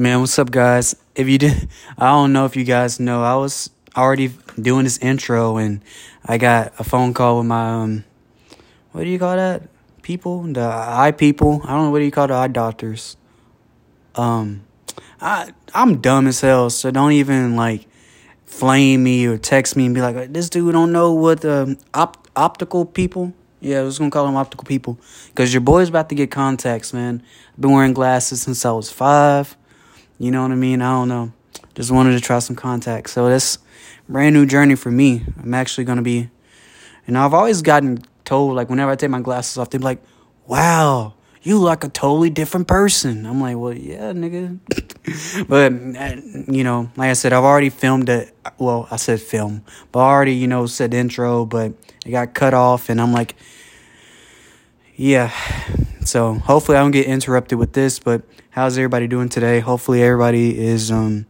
Man, what's up, guys? If you did, I don't know if you guys know, I was already doing this intro and I got a phone call with my, um, what do you call that? People? The eye people? I don't know what do you call the eye doctors. Um, I, I'm dumb as hell, so don't even like flame me or text me and be like, this dude don't know what the op- optical people. Yeah, I was gonna call them optical people because your boy's about to get contacts, man. I've been wearing glasses since I was five. You know what I mean? I don't know. Just wanted to try some contacts. So this brand new journey for me. I'm actually gonna be, you know, I've always gotten told like whenever I take my glasses off, they're like, "Wow, you look like a totally different person." I'm like, "Well, yeah, nigga." but uh, you know, like I said, I've already filmed it. Well, I said film, but I already you know said intro, but it got cut off, and I'm like, yeah. So hopefully I don't get interrupted with this, but how's everybody doing today? Hopefully everybody is um,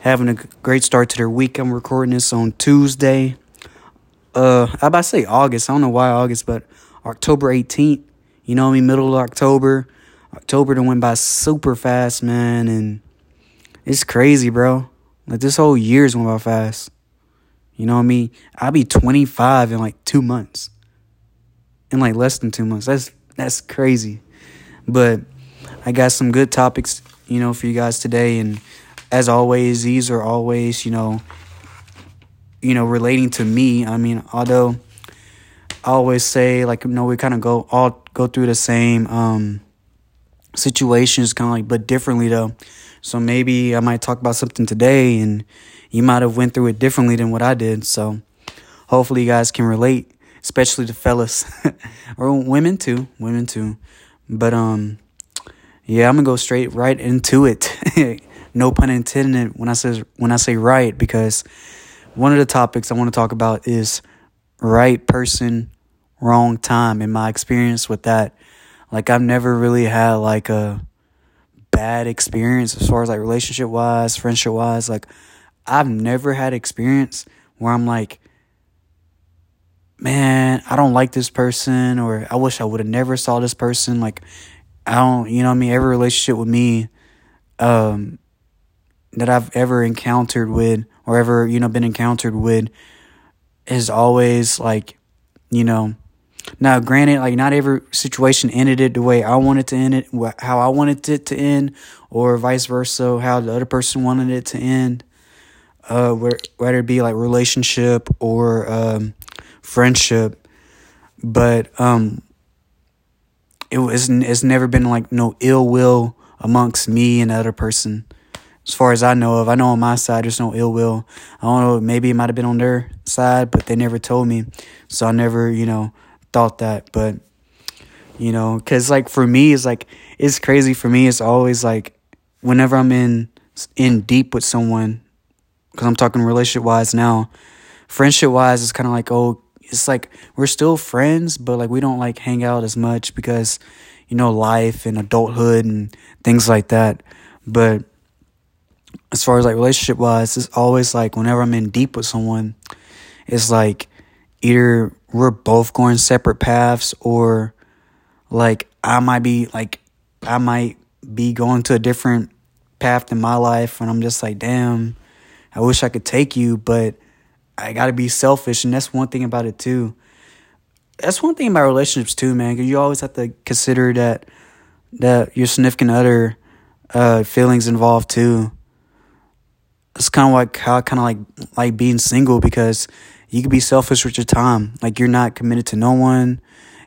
having a great start to their week. I'm recording this on Tuesday. Uh, I about to say August. I don't know why August, but October 18th. You know I mean? Middle of October. October to went by super fast, man, and it's crazy, bro. Like this whole year's went by fast. You know what I mean? I'll be 25 in like two months. In like less than two months. That's that's crazy. But I got some good topics, you know, for you guys today. And as always, these are always, you know, you know, relating to me. I mean, although I always say like, you know, we kind of go all go through the same um situations, kind of like, but differently though. So maybe I might talk about something today, and you might have went through it differently than what I did. So hopefully you guys can relate especially the fellas or women too, women too. But um, yeah, I'm gonna go straight right into it. no pun intended when I says when I say right because one of the topics I want to talk about is right person, wrong time. In my experience with that, like I've never really had like a bad experience as far as like relationship wise, friendship wise. Like I've never had experience where I'm like man, I don't like this person or I wish I would have never saw this person. Like I don't, you know I mean, every relationship with me um that I've ever encountered with or ever, you know, been encountered with is always like, you know, now granted, like not every situation ended it the way I wanted to end it, how I wanted it to end, or vice versa, how the other person wanted it to end. Uh, whether it be like relationship or um, friendship, but um, it was it's never been like no ill will amongst me and the other person. As far as I know of, I know on my side there's no ill will. I don't know, maybe it might have been on their side, but they never told me, so I never, you know, thought that. But you know, cause like for me, it's like it's crazy for me. It's always like whenever I'm in in deep with someone, because I'm talking relationship wise now. Friendship wise, it's kind of like oh, it's like we're still friends, but like we don't like hang out as much because you know life and adulthood and things like that. But as far as like relationship wise, it's always like whenever I'm in deep with someone, it's like either we're both going separate paths or like I might be like I might be going to a different path in my life and I'm just like, damn, I wish I could take you, but I got to be selfish, and that's one thing about it too. That's one thing about relationships too, man. Because you always have to consider that that your significant other uh, feelings involved too. It's kind of like how kind of like like being single because you can be selfish with your time. Like you're not committed to no one.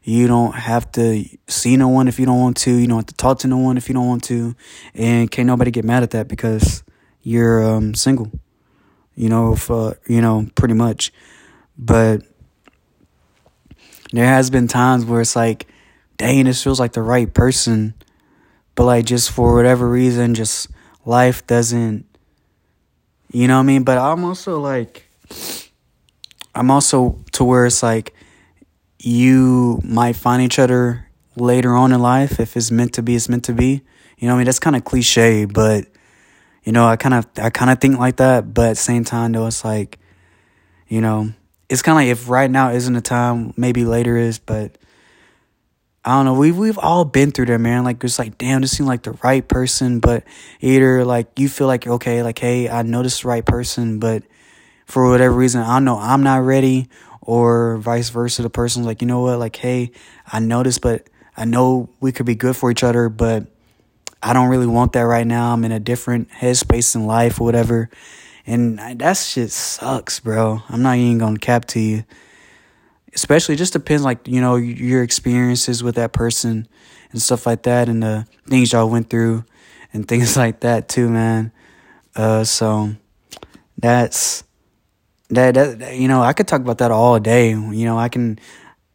You don't have to see no one if you don't want to. You don't have to talk to no one if you don't want to, and can't nobody get mad at that because you're um, single you know, for, you know, pretty much. But there has been times where it's like, dang, this feels like the right person. But like just for whatever reason, just life doesn't, you know what I mean? But I'm also like, I'm also to where it's like, you might find each other later on in life. If it's meant to be, it's meant to be. You know what I mean? That's kind of cliche, but you know, I kind of I kind of think like that, but at the same time though, it's like, you know, it's kind of like if right now isn't the time, maybe later is, but I don't know. We've we've all been through there, man. Like it's like, damn, this seemed like the right person, but either like you feel like okay, like hey, I know this is the right person, but for whatever reason, I know I'm not ready, or vice versa. The person's like, you know what, like hey, I know this, but I know we could be good for each other, but I don't really want that right now. I'm in a different headspace in life or whatever, and that shit sucks, bro. I'm not even gonna cap to you especially just depends like you know your experiences with that person and stuff like that and the things y'all went through and things like that too man uh so that's that that you know i could talk about that all day you know i can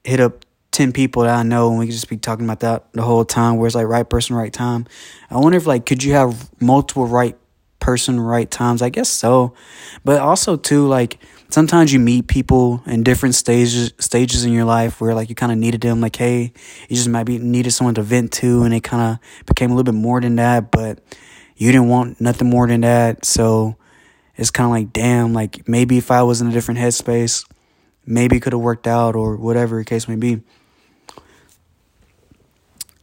hit up 10 people that i know and we can just be talking about that the whole time where it's like right person right time. I wonder if like could you have multiple right person right times? I guess so. But also too like sometimes you meet people in different stages stages in your life where like you kind of needed them like hey you just might be needed someone to vent to and it kind of became a little bit more than that but you didn't want nothing more than that. So it's kind of like damn like maybe if i was in a different headspace maybe it could have worked out or whatever the case may be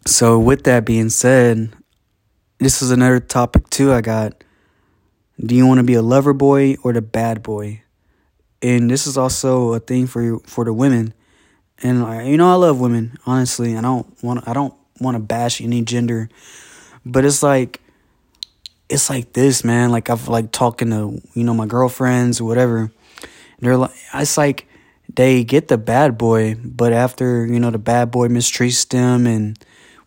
so with that being said this is another topic too i got do you want to be a lover boy or the bad boy and this is also a thing for for the women. And uh, you know, I love women. Honestly, I don't want I don't want to bash any gender, but it's like it's like this, man. Like I've like talking to you know my girlfriends or whatever. They're like, it's like they get the bad boy, but after you know the bad boy mistreats them and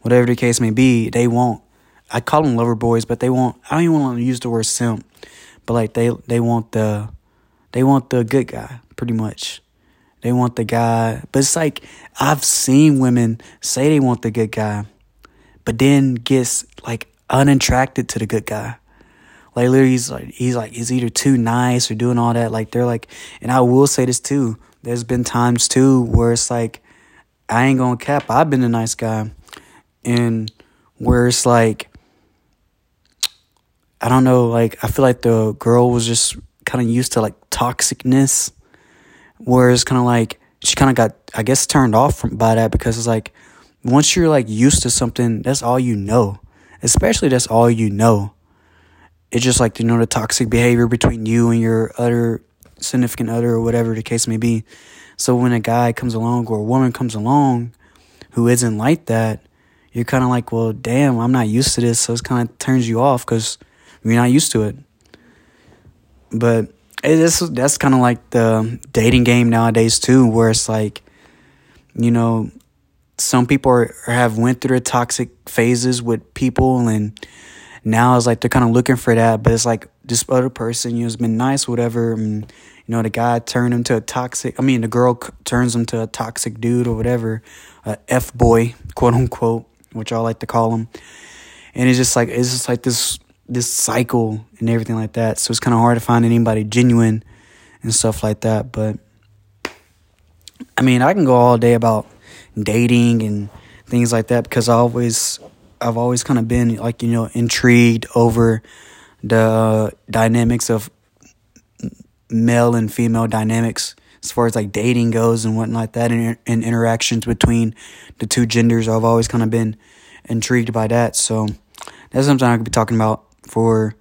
whatever the case may be, they won't. I call them lover boys, but they won't. I don't even want to use the word simp, but like they they want the they want the good guy, pretty much. They want the guy. But it's like I've seen women say they want the good guy, but then gets like unattracted to the good guy. Like literally he's like he's like he's either too nice or doing all that. Like they're like and I will say this too. There's been times too where it's like I ain't gonna cap, I've been a nice guy. And where it's like I don't know, like I feel like the girl was just kind of used to like toxicness, whereas kind of like she kind of got I guess turned off from by that because it's like once you're like used to something, that's all you know. Especially that's all you know. It's just like you know the toxic behavior between you and your other significant other or whatever the case may be. So when a guy comes along or a woman comes along who isn't like that, you're kind of like, well, damn, I'm not used to this. So it kind of turns you off because you're not used to it. But it's that's kind of like the dating game nowadays too, where it's like, you know, some people are, have went through toxic phases with people, and now it's like they're kind of looking for that. But it's like this other person, you know, has been nice, whatever. And, you know, the guy turned him to a toxic. I mean, the girl turns him to a toxic dude or whatever, a f boy, quote unquote, which I like to call them. And it's just like it's just like this this cycle and everything like that. So it's kind of hard to find anybody genuine and stuff like that. But I mean, I can go all day about dating and things like that because I always, I've always kind of been like you know intrigued over the uh, dynamics of male and female dynamics as far as like dating goes and whatnot like that and, and interactions between the two genders. I've always kind of been intrigued by that. So that's something I could be talking about for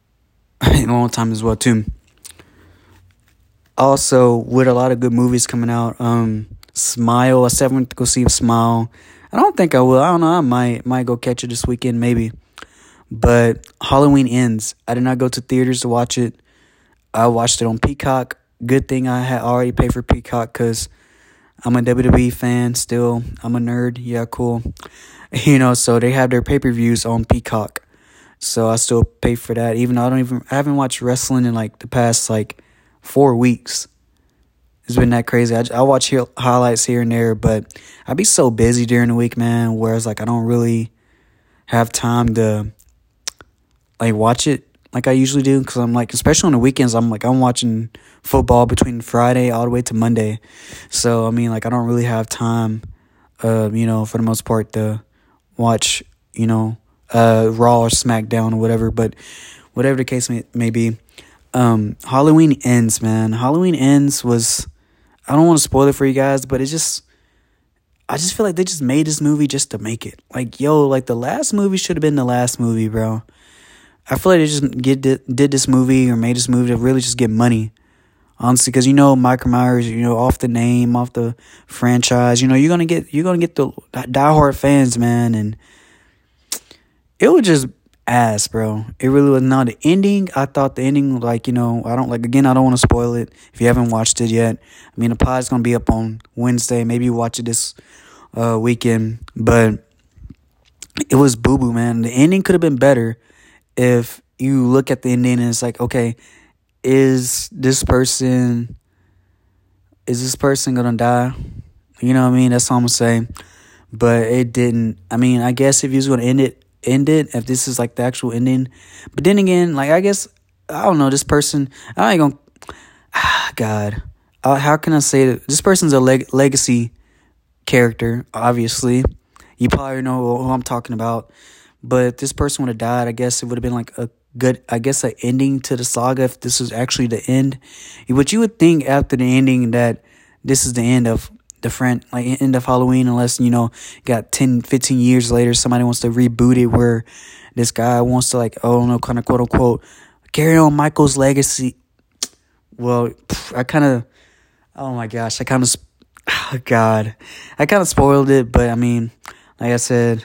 a long time as well too. Also, with a lot of good movies coming out, um, Smile. I went to go see Smile. I don't think I will. I don't know. I might might go catch it this weekend, maybe. But Halloween ends. I did not go to theaters to watch it. I watched it on Peacock. Good thing I had already paid for Peacock because I'm a WWE fan still. I'm a nerd. Yeah, cool. You know, so they have their pay per views on Peacock. So I still pay for that, even though I don't even I haven't watched wrestling in like the past like four weeks. It's been that crazy. I, I watch highlights here and there, but I be so busy during the week, man. Whereas like I don't really have time to like watch it like I usually do because I'm like, especially on the weekends, I'm like I'm watching football between Friday all the way to Monday. So I mean, like I don't really have time, uh, you know, for the most part to watch, you know, uh, Raw or SmackDown or whatever. But whatever the case may, may be, um, Halloween ends, man. Halloween ends was I don't want to spoil it for you guys, but it just I just feel like they just made this movie just to make it. Like, yo, like the last movie should have been the last movie, bro. I feel like they just get did this movie or made this movie to really just get money. Honestly, because you know Michael Myers, you know off the name, off the franchise, you know you're gonna get you're gonna get the diehard fans, man, and it was just ass, bro. It really was not the ending. I thought the ending, like you know, I don't like again. I don't want to spoil it if you haven't watched it yet. I mean, the pod's gonna be up on Wednesday. Maybe you watch it this uh, weekend, but it was boo boo, man. The ending could have been better if you look at the ending and it's like, okay, is this person is this person gonna die? You know what I mean? That's all I'm saying. But it didn't. I mean, I guess if you was gonna end it, end it. If this is like the actual ending, but then again, like I guess I don't know. This person, I ain't gonna. Ah, God, uh, how can I say that? This person's a leg- legacy character. Obviously, you probably know who I'm talking about. But if this person would have died, I guess it would have been like a good, I guess, an ending to the saga if this was actually the end. But you would think after the ending that this is the end of the friend, like end of Halloween, unless, you know, got 10, 15 years later, somebody wants to reboot it where this guy wants to, like, oh no, kind of quote unquote, carry on Michael's legacy. Well, I kind of, oh my gosh, I kind of, oh God, I kind of spoiled it, but I mean, like I said,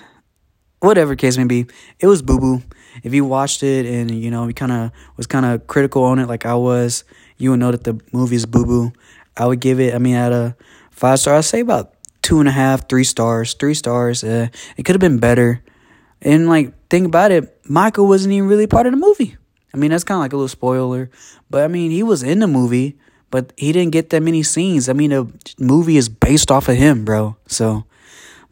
whatever case may be, it was boo boo. If you watched it and you know you kind of was kind of critical on it, like I was, you would know that the movie is boo boo. I would give it. I mean, at a five star, I'd say about two and a half, three stars. Three stars. Uh, it could have been better. And like, think about it, Michael wasn't even really part of the movie. I mean, that's kind of like a little spoiler, but I mean, he was in the movie, but he didn't get that many scenes. I mean, the movie is based off of him, bro. So,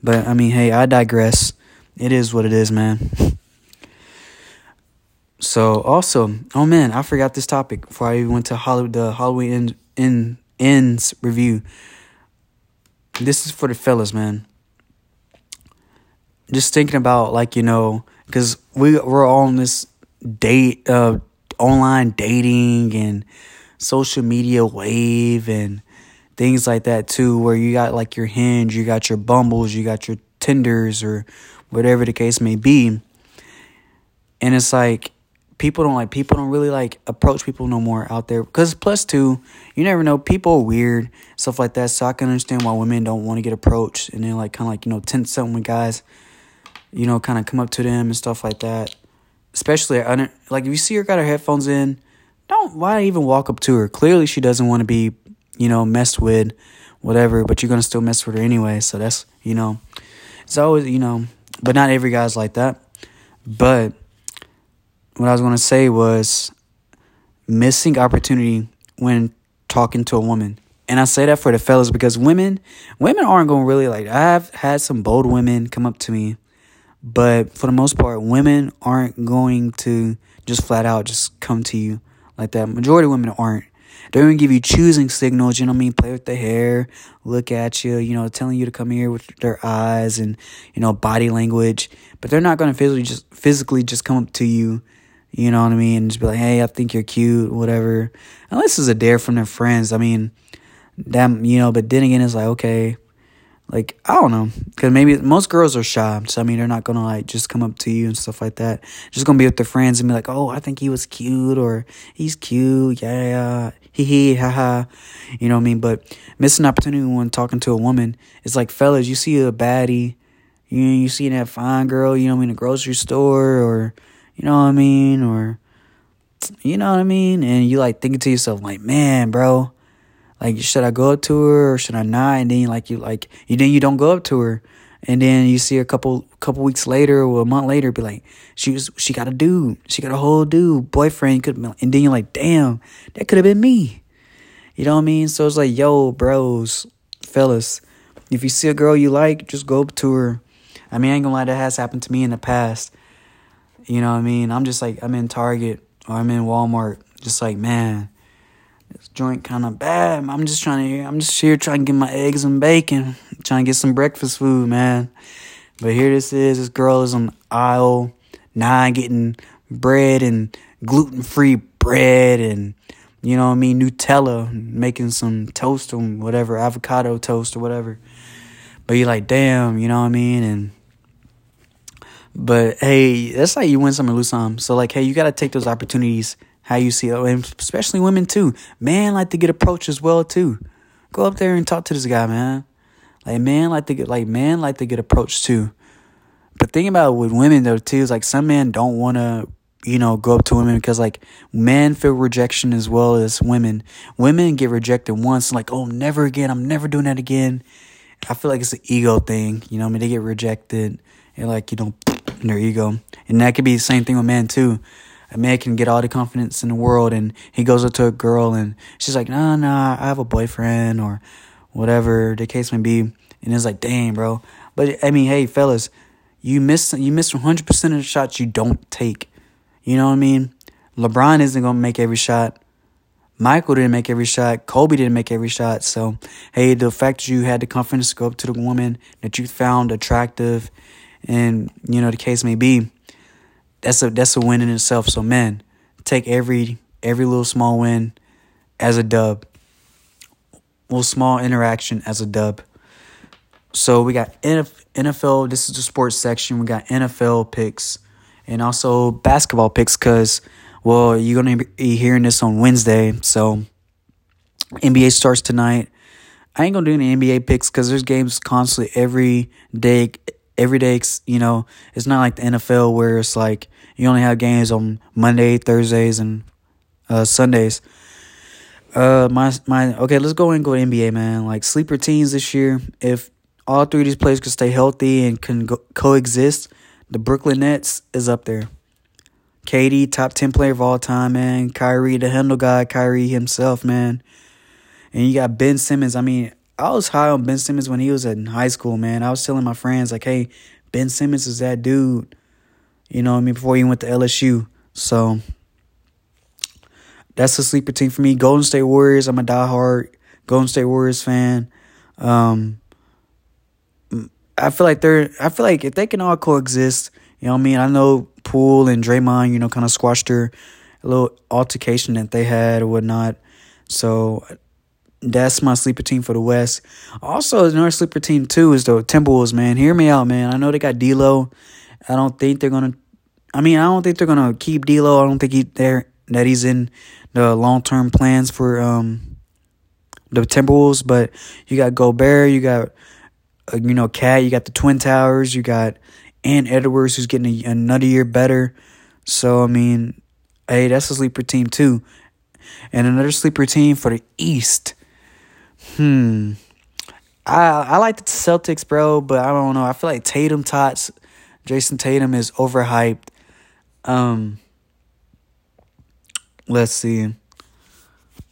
but I mean, hey, I digress it is what it is, man. So also, oh man, I forgot this topic before I even went to Hollywood, the Halloween in, in ends review. This is for the fellas, man. Just thinking about like you know, because we we're all on this date, uh, online dating and social media wave and things like that too, where you got like your Hinge, you got your Bumbles, you got your Tinders or whatever the case may be. And it's like people don't like people don't really like approach people no more out there. Because plus two you never know people are weird stuff like that. So i can understand why women don't want to get approached and then like kind of like you know tense something with guys you know kind of come up to them and stuff like that. Especially like if you see her got her headphones in don't why even walk up to her? Clearly she doesn't want to be you know messed with whatever but you're gonna still mess with her anyway so that's you know. It's always you know but not every guy's like that. But what I was going to say was missing opportunity when talking to a woman. And I say that for the fellas because women women aren't going to really like I've had some bold women come up to me, but for the most part women aren't going to just flat out just come to you like that. Majority of women aren't. They're gonna give you choosing signals, you know what I mean? Play with the hair, look at you, you know, telling you to come here with their eyes and, you know, body language. But they're not gonna physically just physically just come up to you, you know what I mean, and just be like, Hey, I think you're cute, whatever. Unless it's a dare from their friends. I mean, them, you know, but then again it's like, okay, like I don't know, because maybe most girls are shy. So I mean, they're not gonna like just come up to you and stuff like that. Just gonna be with their friends and be like, "Oh, I think he was cute," or "He's cute." Yeah, yeah, hee hee, ha ha. You know what I mean? But missing opportunity when talking to a woman it's like, fellas, you see a baddie, you you see that fine girl, you know what I mean, the grocery store, or you know what I mean, or you know what I mean, and you like thinking to yourself, like, man, bro like should I go up to her or should I not? And then like you like you then you don't go up to her, and then you see a couple couple weeks later or a month later, be like she was she got a dude, she got a whole dude boyfriend could, and then you're like damn that could have been me, you know what I mean? So it's like yo bros, fellas, if you see a girl you like, just go up to her. I mean I ain't gonna lie that has happened to me in the past. You know what I mean? I'm just like I'm in Target or I'm in Walmart, just like man joint kind of bad. I'm just trying to. I'm just here trying to get my eggs and bacon, trying to get some breakfast food, man. But here this is. This girl is on aisle nine getting bread and gluten free bread and you know what I mean Nutella, making some toast or whatever avocado toast or whatever. but you're like, damn, you know what I mean? And but hey, that's like you win some and lose some. So like, hey, you gotta take those opportunities how you see it, oh, and especially women too. Man like to get approached as well too. Go up there and talk to this guy, man. Like man like to get like man like to get approached too. But think about with women though too is like some men don't want to you know go up to women because like men feel rejection as well as women. Women get rejected once like oh never again I'm never doing that again. I feel like it's an ego thing. You know I mean they get rejected and like you know their ego and that could be the same thing with men too a man can get all the confidence in the world and he goes up to a girl and she's like, nah, nah, I have a boyfriend or whatever the case may be. And it's like, dang, bro. But I mean, hey, fellas, you miss you miss 100% of the shots you don't take. You know what I mean? LeBron isn't going to make every shot. Michael didn't make every shot. Kobe didn't make every shot. So, hey, the fact that you had the confidence to go up to the woman that you found attractive and, you know, the case may be, that's a that's a win in itself. So man, take every every little small win as a dub. Little small interaction as a dub. So we got NFL. This is the sports section. We got NFL picks and also basketball picks because well you're gonna be hearing this on Wednesday. So NBA starts tonight. I ain't gonna do any NBA picks because there's games constantly every day every day, you know, it's not like the NFL where it's like you only have games on Monday, Thursdays, and uh, Sundays. Uh, my my okay, let's go and go NBA, man. Like sleeper teams this year. If all three of these players can stay healthy and can go- coexist, the Brooklyn Nets is up there. KD, top ten player of all time, man. Kyrie, the handle guy, Kyrie himself, man. And you got Ben Simmons. I mean, I was high on Ben Simmons when he was in high school, man. I was telling my friends, like, hey, Ben Simmons is that dude. You know I mean? Before he went to LSU. So that's a sleeper team for me. Golden State Warriors, I'm a diehard Golden State Warriors fan. Um I feel like they're I feel like if they can all coexist, you know what I mean? I know Poole and Draymond, you know, kind of squashed their little altercation that they had or whatnot. So that's my sleeper team for the West. Also, another sleeper team too is the Timberwolves. Man, hear me out, man. I know they got D'Lo. I don't think they're gonna. I mean, I don't think they're gonna keep D'Lo. I don't think he there that he's in the long term plans for um the Timberwolves. But you got Gobert, you got uh, you know KAT. you got the Twin Towers, you got Ant Edwards who's getting a, another year better. So I mean, hey, that's a sleeper team too. And another sleeper team for the East Hmm. I I like the Celtics, bro, but I don't know. I feel like Tatum Tots, Jayson Tatum is overhyped. Um. Let's see.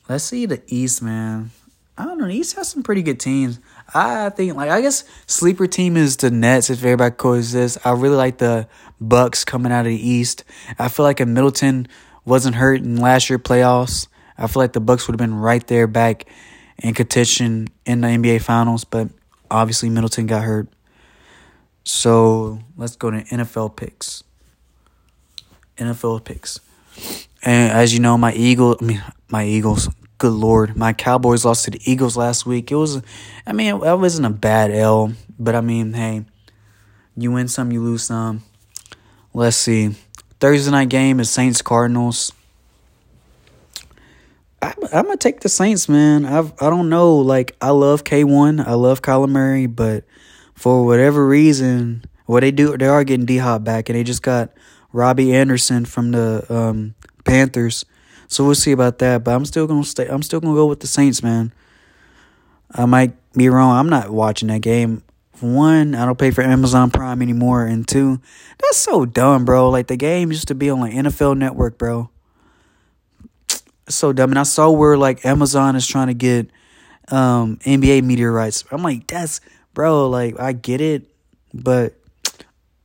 Let's see the East, man. I don't know. The East has some pretty good teams. I think, like, I guess sleeper team is the Nets if everybody coexists. I really like the Bucks coming out of the East. I feel like if Middleton wasn't hurt in last year playoffs, I feel like the Bucks would have been right there back in contention in the NBA Finals, but obviously Middleton got hurt. So let's go to NFL picks. NFL picks. And as you know, my Eagle, I mean, my Eagles, good lord, my Cowboys lost to the Eagles last week. It was, I mean, it wasn't a bad L, but I mean, hey, you win some, you lose some. Let's see. Thursday night game is Saints Cardinals. I, I'm gonna take the Saints, man. I've I don't know. Like I love K one. I love Kyler Murray, but for whatever reason, what they do, they are getting D Hop back, and they just got Robbie Anderson from the um, Panthers. So we'll see about that. But I'm still gonna stay. I'm still gonna go with the Saints, man. I might be wrong. I'm not watching that game. One, I don't pay for Amazon Prime anymore, and two, that's so dumb, bro. Like the game used to be on like NFL Network, bro so dumb. And I saw where like Amazon is trying to get um NBA media rights. I'm like, that's bro, like I get it, but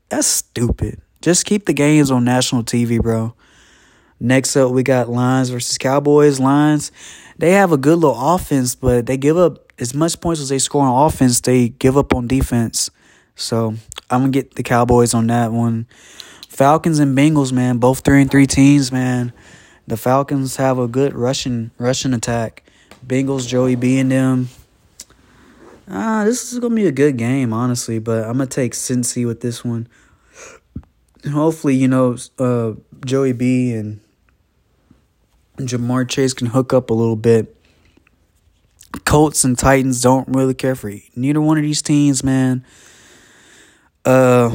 that's stupid. Just keep the games on national TV, bro. Next up, we got Lions versus Cowboys. Lions, they have a good little offense, but they give up as much points as they score on offense, they give up on defense. So I'm gonna get the Cowboys on that one. Falcons and Bengals, man, both three and three teams, man. The Falcons have a good rushing rushing attack. Bengals, Joey B and them. Ah, this is gonna be a good game, honestly. But I'm gonna take Cincy with this one. hopefully, you know, uh, Joey B and Ja'Marr Chase can hook up a little bit. Colts and Titans don't really care for you. neither one of these teams, man. Uh,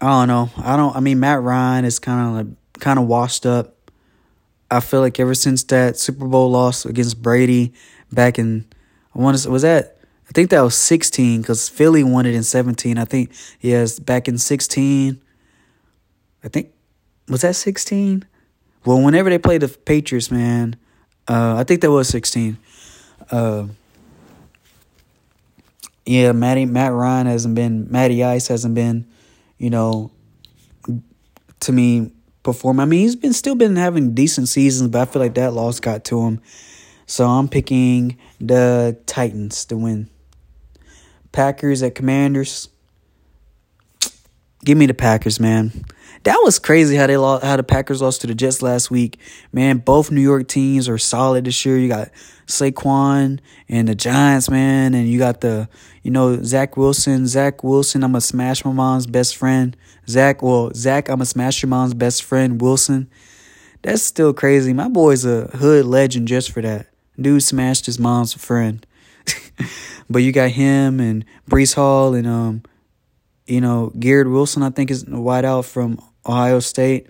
I don't know. I don't. I mean, Matt Ryan is kind of like, kind of washed up. I feel like ever since that Super Bowl loss against Brady back in, I want to was that I think that was sixteen because Philly won it in seventeen. I think yes, back in sixteen. I think was that sixteen. Well, whenever they played the Patriots, man, uh, I think that was sixteen. Uh, yeah, Matty Matt Ryan hasn't been Matty Ice hasn't been, you know, to me perform. I mean, he's been still been having decent seasons, but I feel like that loss got to him. So I'm picking the Titans to win. Packers at Commanders. Give me the Packers, man. That was crazy how they lost, how the Packers lost to the Jets last week. Man, both New York teams are solid this year. You got Saquon and the Giants, man, and you got the you know Zach Wilson. Zach Wilson, I'm gonna smash my mom's best friend. Zach, well, Zach, I'm gonna smash your mom's best friend. Wilson, that's still crazy. My boy's a hood legend just for that. Dude smashed his mom's friend. but you got him and Breece Hall and um, you know Garrett Wilson. I think is a wideout from Ohio State.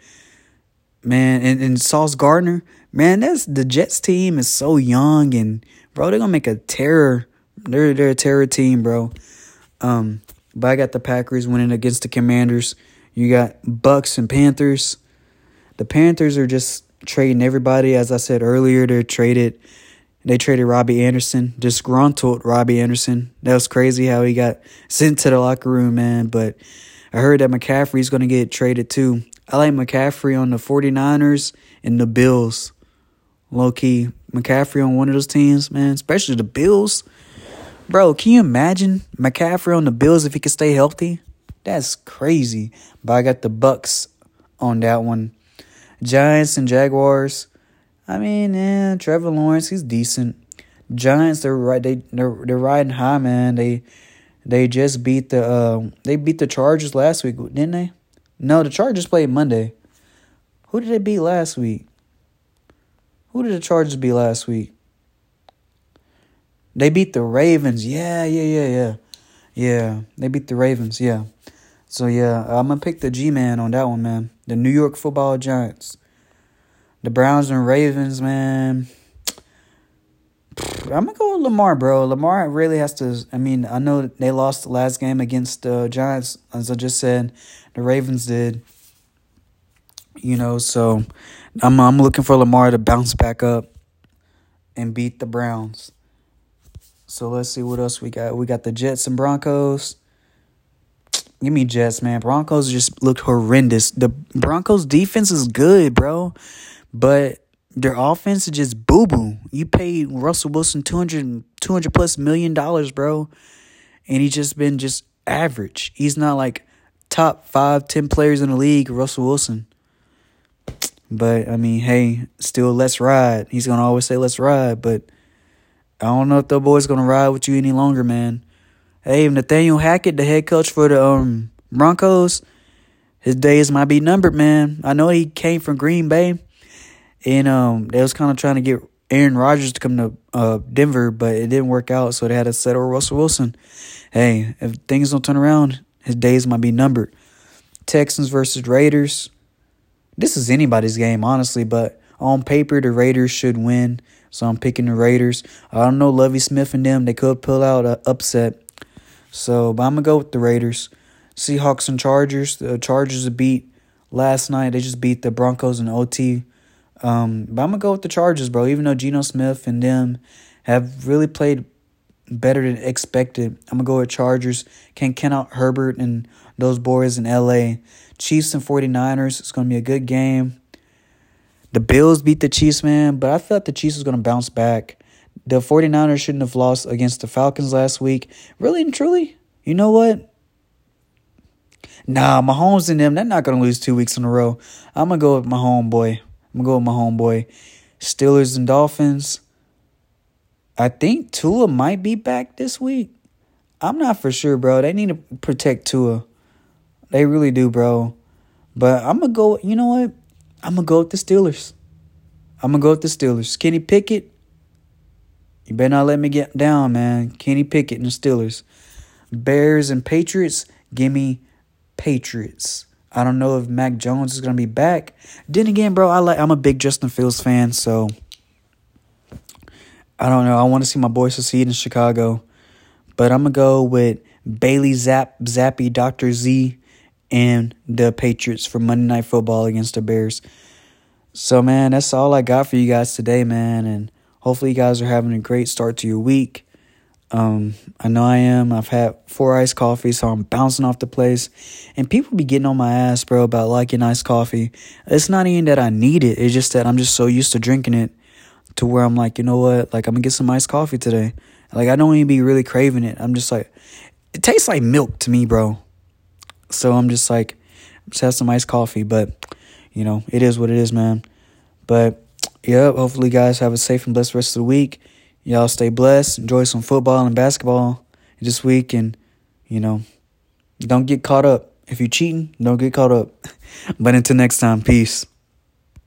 Man, and, and Sauce Gardner, man, that's the Jets team is so young and bro, they're gonna make a terror. They're they're a terror team, bro. Um, but I got the Packers winning against the Commanders. You got Bucks and Panthers. The Panthers are just trading everybody. As I said earlier, they're traded. They traded Robbie Anderson, disgruntled Robbie Anderson. That was crazy how he got sent to the locker room, man. But I heard that McCaffrey's going to get traded too. I like McCaffrey on the 49ers and the Bills. Low key. McCaffrey on one of those teams, man, especially the Bills. Bro, can you imagine McCaffrey on the Bills if he could stay healthy? That's crazy. But I got the Bucks on that one. Giants and Jaguars. I mean, yeah, Trevor Lawrence, he's decent. Giants, they're right. They they're they're riding high, man. They they just beat the uh, they beat the Chargers last week, didn't they? No, the Chargers played Monday. Who did they beat last week? Who did the Chargers beat last week? They beat the Ravens. Yeah, yeah, yeah, yeah. Yeah, they beat the Ravens. Yeah. So yeah, I'm gonna pick the G man on that one, man. The New York Football Giants. The Browns and Ravens, man. I'm gonna go with Lamar, bro. Lamar really has to. I mean, I know they lost the last game against the Giants, as I just said. The Ravens did. You know, so I'm I'm looking for Lamar to bounce back up and beat the Browns. So let's see what else we got. We got the Jets and Broncos. Give me Jets, man. Broncos just looked horrendous. The Broncos defense is good, bro, but their offense is just boo boo. You paid Russell Wilson 200, 200 plus million dollars, bro. And he's just been just average. He's not like top five, ten players in the league, Russell Wilson. But I mean, hey, still let's ride. He's gonna always say let's ride, but I don't know if the boy's gonna ride with you any longer, man. Hey, Nathaniel Hackett, the head coach for the um Broncos, his days might be numbered, man. I know he came from Green Bay and um, they was kind of trying to get Aaron Rodgers to come to uh, Denver, but it didn't work out, so they had to settle Russell Wilson. Hey, if things don't turn around, his days might be numbered. Texans versus Raiders. This is anybody's game, honestly, but on paper, the Raiders should win, so I'm picking the Raiders. I don't know Lovie Smith and them; they could pull out an upset. So, but I'm gonna go with the Raiders. Seahawks and Chargers. The Chargers beat last night. They just beat the Broncos in OT. Um, but I'm gonna go with the Chargers, bro. Even though Geno Smith and them have really played better than expected, I'm gonna go with Chargers. Can Kenneth Herbert and those boys in LA. Chiefs and 49ers. It's gonna be a good game. The Bills beat the Chiefs, man, but I thought the Chiefs was gonna bounce back. The 49ers shouldn't have lost against the Falcons last week. Really and truly, you know what? Nah, Mahomes and them, they're not gonna lose two weeks in a row. I'm gonna go with my homeboy. I'm gonna go with my homeboy. Steelers and Dolphins. I think Tua might be back this week. I'm not for sure, bro. They need to protect Tua. They really do, bro. But I'm gonna go. You know what? I'm gonna go with the Steelers. I'm gonna go with the Steelers. Kenny Pickett. You better not let me get down, man. Kenny Pickett and the Steelers. Bears and Patriots. Give me Patriots. I don't know if Mac Jones is gonna be back. Then again, bro, I like I'm a big Justin Fields fan, so I don't know. I want to see my boy succeed in Chicago. But I'm gonna go with Bailey Zap Zappe Dr. Z and the Patriots for Monday Night Football against the Bears. So man, that's all I got for you guys today, man. And hopefully you guys are having a great start to your week. Um, I know I am. I've had four iced coffee, so I'm bouncing off the place. And people be getting on my ass, bro, about liking iced coffee. It's not even that I need it. It's just that I'm just so used to drinking it to where I'm like, you know what? Like, I'm gonna get some iced coffee today. Like, I don't even be really craving it. I'm just like, it tastes like milk to me, bro. So I'm just like, just have some iced coffee. But, you know, it is what it is, man. But, yeah, hopefully, guys have a safe and blessed rest of the week. Y'all stay blessed. Enjoy some football and basketball this week. And, you know, don't get caught up. If you're cheating, don't get caught up. but until next time, peace.